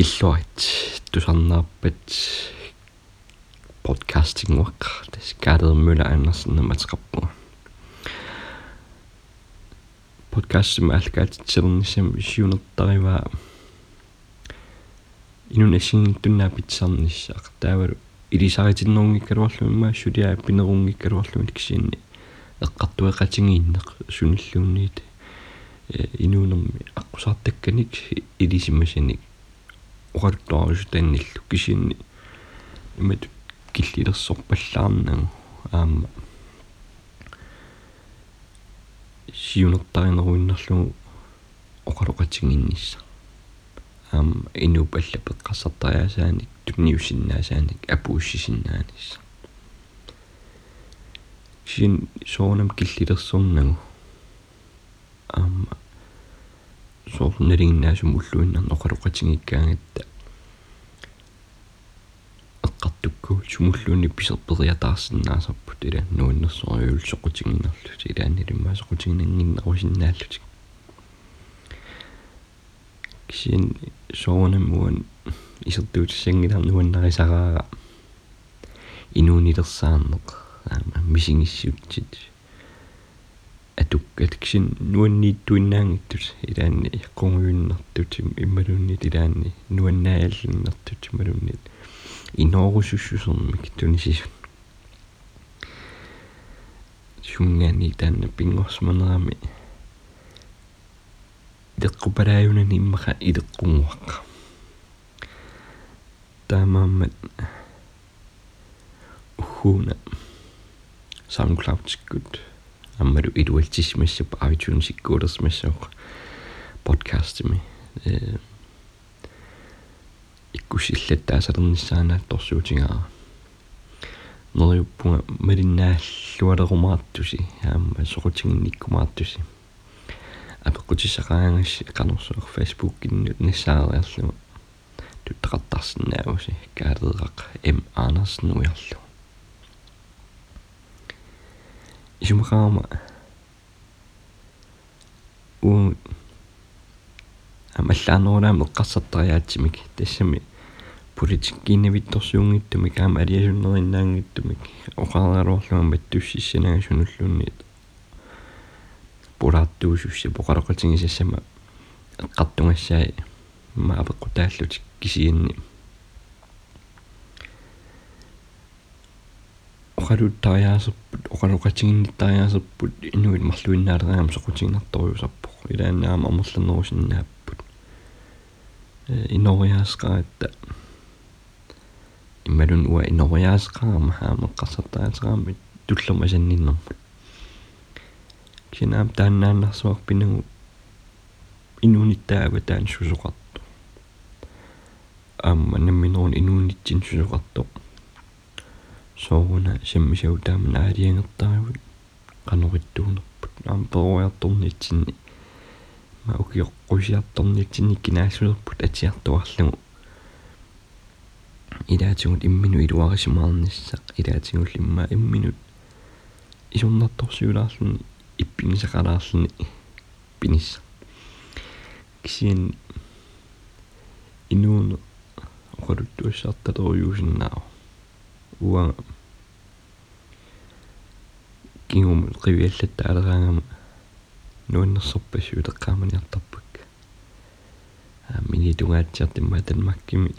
киллуарит тусарнаарпат подкастингуақ тас каадермула аннерсна матеқарпуга подкаст маалкаатитсернissam исиунертариваа инун асин туннаа питсарниссаақ таавалу илисаритиннерунгиккалуарлуимма сулиа пинерунгиккалуарлуми кисиинни эққартуэқатингииннеқ суниллуунниит инуунерми аққусаартакканик илисимасаник уқалуттуарусутаанниллу кисиинни имат киллилерсорпаллаарнагу аама сиунертаринеруиннерлугу оқалоқатингиннисса аама инуупалла пеққассартариасааник тунниусиннаасааник апууссисиннаанисса син соонам киллилерсорнагу аама соорнеригиннаасум уллуиннарна оқалоқатингиккаагатта эққартукку сумуллуунни писерпериатаарсинаасарпут ила нуиннерсориул соқутингиннерлут илааннилиммаа соқутингинангиннерусиннааллутик кисин соонаммуан исертуутиссангилар нуаннарисараага инуунилерсаарнеқ аама мисингиссуутсит атуккат кисин нуаннииттуиннаангиттут илаанни иққунгуйуннартут иммалуунни илаанни нуаннааллиннартут иммалуунни иноорусуссусермик тунисис сунгаани таанна пингорсманерами итеққупалааюнани иммаха илеққунгуаққа таамааммат ухуна SoundCloud-скут аммалу илуалтисмассап iTunes-иккуулерсмассауқ подкастими э иккусиллаттаасалернissaanаа торсуутингаа нерюппунга малиннааллуалерумаартуси аама соқутингинниккумаартуси апеққутиссақаангасси канорсуер Facebook киннут нассаариарлума туттақартарсинааруси каалееқақ М Andersen уярлу исумақаама у амаллаанерунаама эққарсартариаатсимик тассами политиккииннавитторсуунгиттумик аама алиасуннериннаангиттумик оқаараалуарлуама маттуссиссанага сунуллуунниит пулаартуусусси поқалоқатингисассама эққартунгассаи ма апеққутааллутик кисиинни оқалуттариаасерпут оқалоқатингинниттариаасерпут инуит марлуиннаалераам соқутингнарторюсарпоқ илааннаама амерланерусиннааппут э инориаасқаатта иммалун уа инориаасқаама хаамеққарсартаатераами туллермасанниннэрмут кинаам тааннааннарсуар пинагу инуниттаава таан сусоқарту амма намминерун инуунитсин сусоқартоқ соруна саммисау тааман аалиангертаривут каноритtuunerput аам перуарторнитсинни ма укиоққусиарторнитсинни кинаассулерпут атиартуарлугу илаатигут иммину илуарисимаарниссақ илаатигул имма имминут исорнарторсиулаарлуни иппингисақалаарлуни пинисса кисиан инуун оқалуттуассаарталеруйуусиннаа уа кингум қивиаллатта алераангама нуаннерсорпассу илеққааманиартарпак мини тунгаатсиартимма танмаккими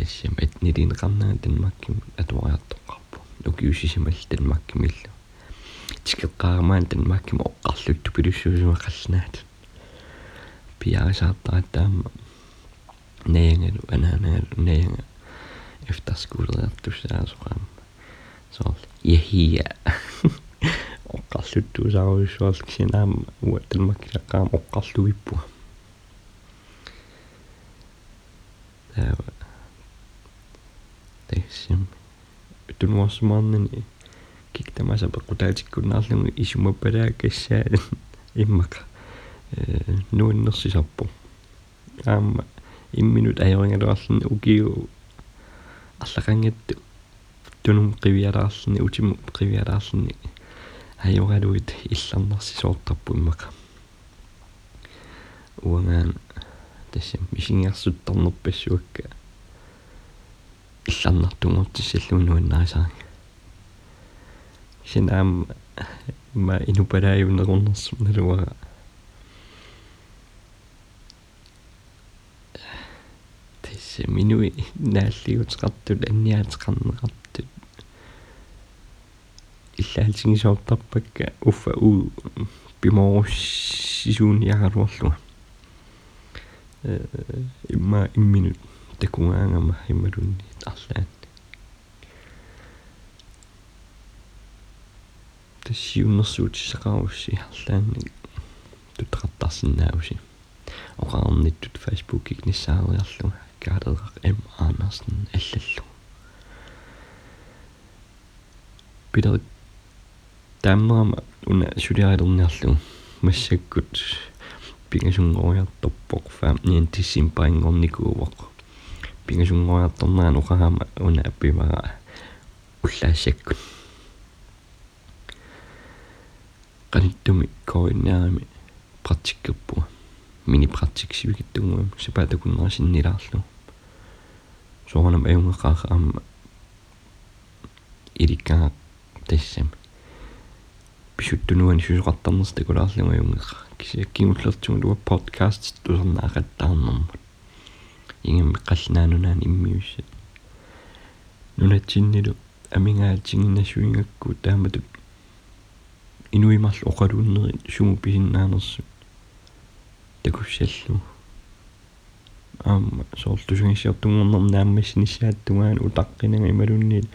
тассам атнилинеқарнаа танмаккими атуариартоққарпу нукиусисимал танмаккимиллу тикеққарамаан танмаккими оққарлутту пилуссуусуақалланаат пиарисаартаратаама наянгалу анаанагалу наянга efterskoleertussaasuqaam soorl yahia oqqarluttuusaaruissuarl kisinaam uat talmakkilaqqaam tunуарсумаарнани киктамаса пеккутаатиккуннаарлугу исумаппалаа кассаа иммака э нуиннерсисарпу аама имминут аёрингалуарлни укиу аллақангатту тунум қивиалаарлни утиму қивиалаарлни аёралуит илларнарсисоортарпу иммака уангаан тассам мисингиарсуттарнерпассуакка илларнартунгортиссаллуунуаннаасари синаам ма инупалааюнеруннэрсу налуара тассам минуи нааллигутеқартут анниаатеқарнеқартут иллаалтигисоортарпакка уффа уу. Пиморуссисууниагалуарлуга э имма имминут такунгаангама иммалунни арлаан тассиуннэрсуутиссақарусси арлаанни тутеқартарсинааруси оқаарниттут фейсбукик ниссаариарлуга каалеқақ эм аанерсен аллаллу питер таамнерама уна сулиаалерниарлугу массаккут пингасунгориарторпоқ фаам ниан тиссим паингорникууоқ пингасунгориарторнеран уқарама уна аппимара уллаассаккут qaниттуми коиннаами практиккерпуа мини практик сивикиттунгуам сапаатакуннерасиннилаарлу соонам аюнгеқаараама иликкаа тассами писуттунуани сусоқартарнерс такулаарлума юнгеқа кисиаккигуллертугу луа подкаст тусернаақаттаарнэрмут ингам қаллнаанунаан иммиуссат нунатсиннилу амингаатсигиннасуингакку тааматут инуимарлу оқалууннери суму писиннаанерсу такуссаллу аама соорлтусунгиссиортунгорнер нааммассиниссааттугаан утаққинага ималунниит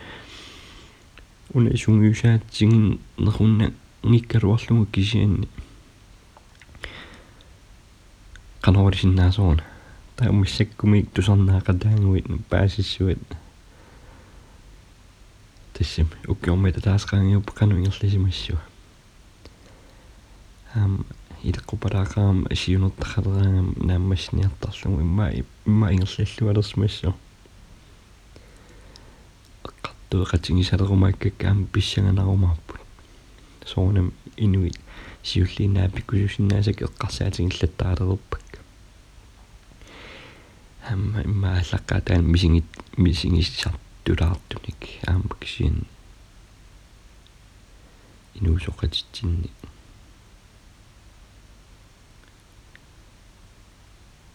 уна сунгиусаатсигин нерунна ngikkaruarlugu kisianni qanorисиннаасуuna таумиссаккумик тусарнаақатаангуит паасиссуат тассим уккиормита таасqaangiup qanuingерлисимассуа ам илеққупалаақаам асиунертақалераангам нааммассиниартарлугу имма имма ингерллаллуалерсимассу эққартуэқатингисалерумааккаккаам писсаганарумаарпут соонам инуит сиуллинаа пиккусусиннаасак эққарсаатингиллаттаалерерпак амма имма аллаққаатаан мисингит мисингиссартулаартуник аама кисиан инуусоқатитсинни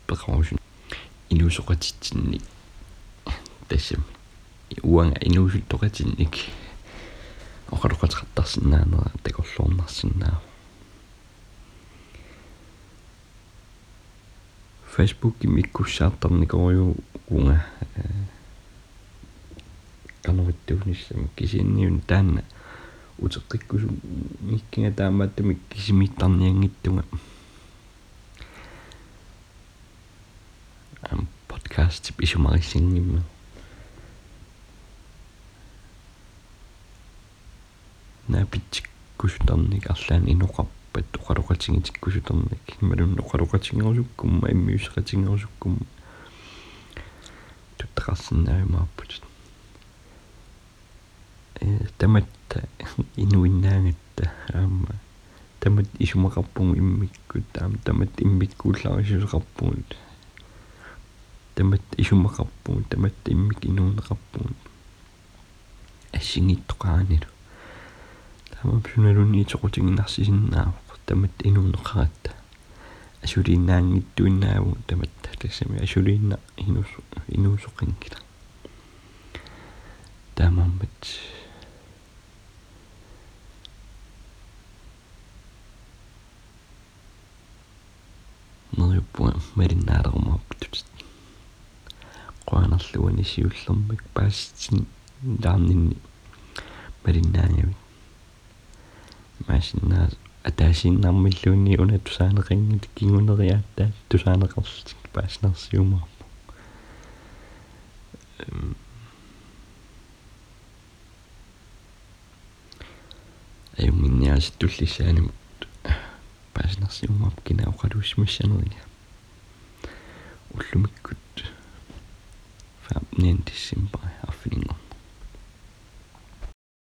пеқаусун инуусоқатитсинни тассам уанга инуусуттоқатинник оқалоқатеқартарсинаанера такорлуорнарсинаа Facebook имиккуссаартарникориу унга канавиттуунissam кисиинниун таанна утеққиккусу миккинга таамааттумик кисимиттарниангиттунга ам подкаст писумарисингимма наапитсиккусутарник арлаан инуқарпат оқалоқатингитиккусутарник малун оқалоқатингерусуккумма иммиусеқатингерусуккумма туттақарсинаавимаарпут э таматта инуиннаангатта аама. Тамат исумақарпугу иммиккут таама тамат иммиккууллаарисусеқарпугут тамат исумақарпугу тамат иммик инуунеқарпугут ассигиттоқаанилу таама пюналуни итоқутингинарсисиннаавоқ тамат инуунеқаратта асулииннаангиттуиннааву тамат тассами асулиинна инус инуусоқингила таамаммат нэрпуа мариннаалерумарпут qoanarluani siullermik paassitsin laarninni мариннаангавит маасиннаа атаасиннармиллуунни уна тусаанеқингит кигунериааттаа тусаанеқарлтик пааснарсиумаарпу аюминниас туллисаанимут пааснарсиумаарп кина оқалуусимассанерия уллумиккут фаапнин диссимпа аффининго